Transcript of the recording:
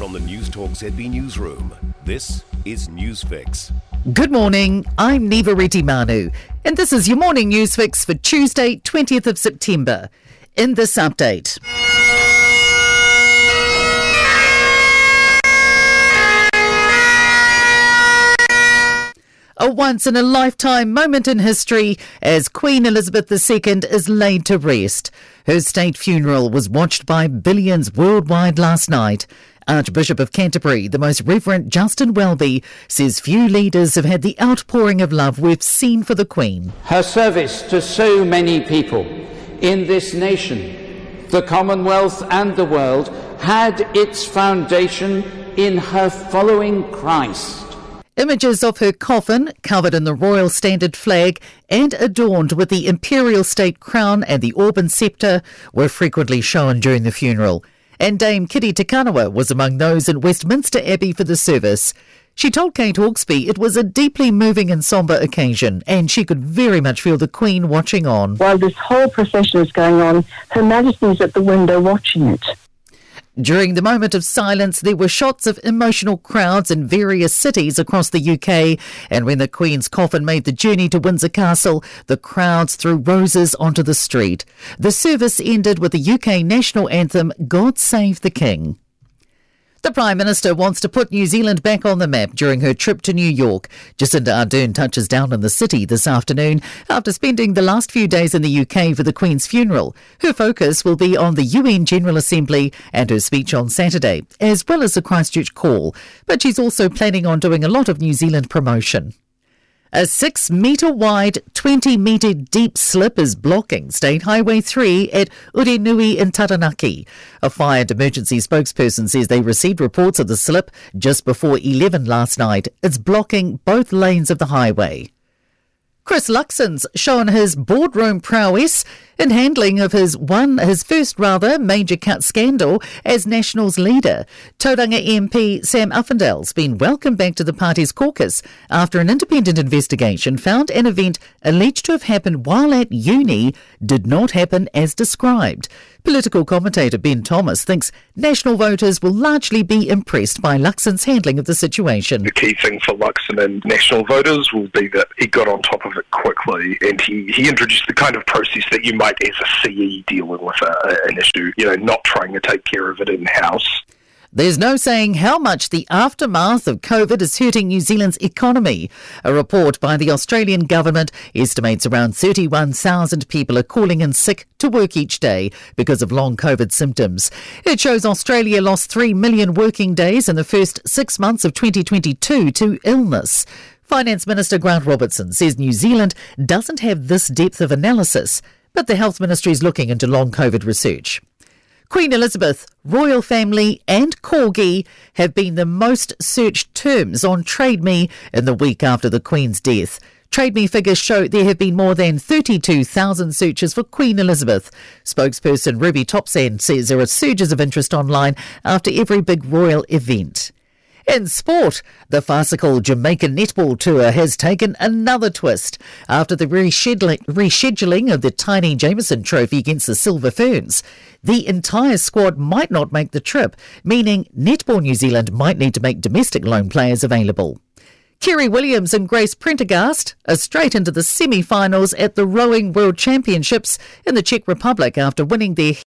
From the Newstalk ZB Newsroom, this is Newsfix. Good morning, I'm Niva Retimanu, and this is your morning news fix for Tuesday, 20th of September. In this update, a once in a lifetime moment in history as Queen Elizabeth II is laid to rest. Her state funeral was watched by billions worldwide last night. Archbishop of Canterbury, the most Reverend Justin Welby, says few leaders have had the outpouring of love we've seen for the Queen. Her service to so many people in this nation, the Commonwealth, and the world had its foundation in her following Christ. Images of her coffin, covered in the royal standard flag and adorned with the imperial state crown and the orb and sceptre, were frequently shown during the funeral. And Dame Kiri Te Kanawa was among those in Westminster Abbey for the service. She told Kate Hawkesby it was a deeply moving and sombre occasion, and she could very much feel the Queen watching on. While this whole procession is going on, Her Majesty's at the window watching it. During the moment of silence, there were shots of emotional crowds in various cities across the UK. And when the Queen's coffin made the journey to Windsor Castle, the crowds threw roses onto the street. The service ended with the UK national anthem, God Save the King. The Prime Minister wants to put New Zealand back on the map during her trip to New York. Jacinda Ardern touches down in the city this afternoon after spending the last few days in the UK for the Queen's funeral. Her focus will be on the UN General Assembly and her speech on Saturday, as well as the Christchurch call. But she's also planning on doing a lot of New Zealand promotion. A six metre wide, 20 metre deep slip is blocking State Highway 3 at Urenui in Taranaki. A fire and emergency spokesperson says they received reports of the slip just before 11 last night. It's blocking both lanes of the highway. Chris Luxon's shown his boardroom prowess in handling of his one, his first rather major cut scandal as Nationals leader. Tauranga MP Sam Uffindell's been welcomed back to the party's caucus after an independent investigation found an event alleged to have happened while at uni did not happen as described. Political commentator Ben Thomas thinks national voters will largely be impressed by Luxon's handling of the situation. The key thing for Luxon and national voters will be that he got on top of it quickly and he, he introduced the kind of process that you might as a CE dealing with a, an issue, you know, not trying to take care of it in house. There's no saying how much the aftermath of COVID is hurting New Zealand's economy. A report by the Australian government estimates around 31,000 people are calling in sick to work each day because of long COVID symptoms. It shows Australia lost 3 million working days in the first six months of 2022 to illness. Finance Minister Grant Robertson says New Zealand doesn't have this depth of analysis, but the Health Ministry is looking into long COVID research. Queen Elizabeth, royal family, and corgi have been the most searched terms on Trade Me in the week after the Queen's death. Trade Me figures show there have been more than 32,000 searches for Queen Elizabeth. Spokesperson Ruby Topzand says there are surges of interest online after every big royal event. In sport, the farcical Jamaican netball tour has taken another twist after the rescheduling, of the Taini Jamison Trophy against the Silver Ferns. The entire squad might not make the trip, meaning Netball New Zealand might need to make domestic loan players available. Kerri Williams and Grace Prendergast are straight into the semi finals at the Rowing World Championships in the Czech Republic after winning their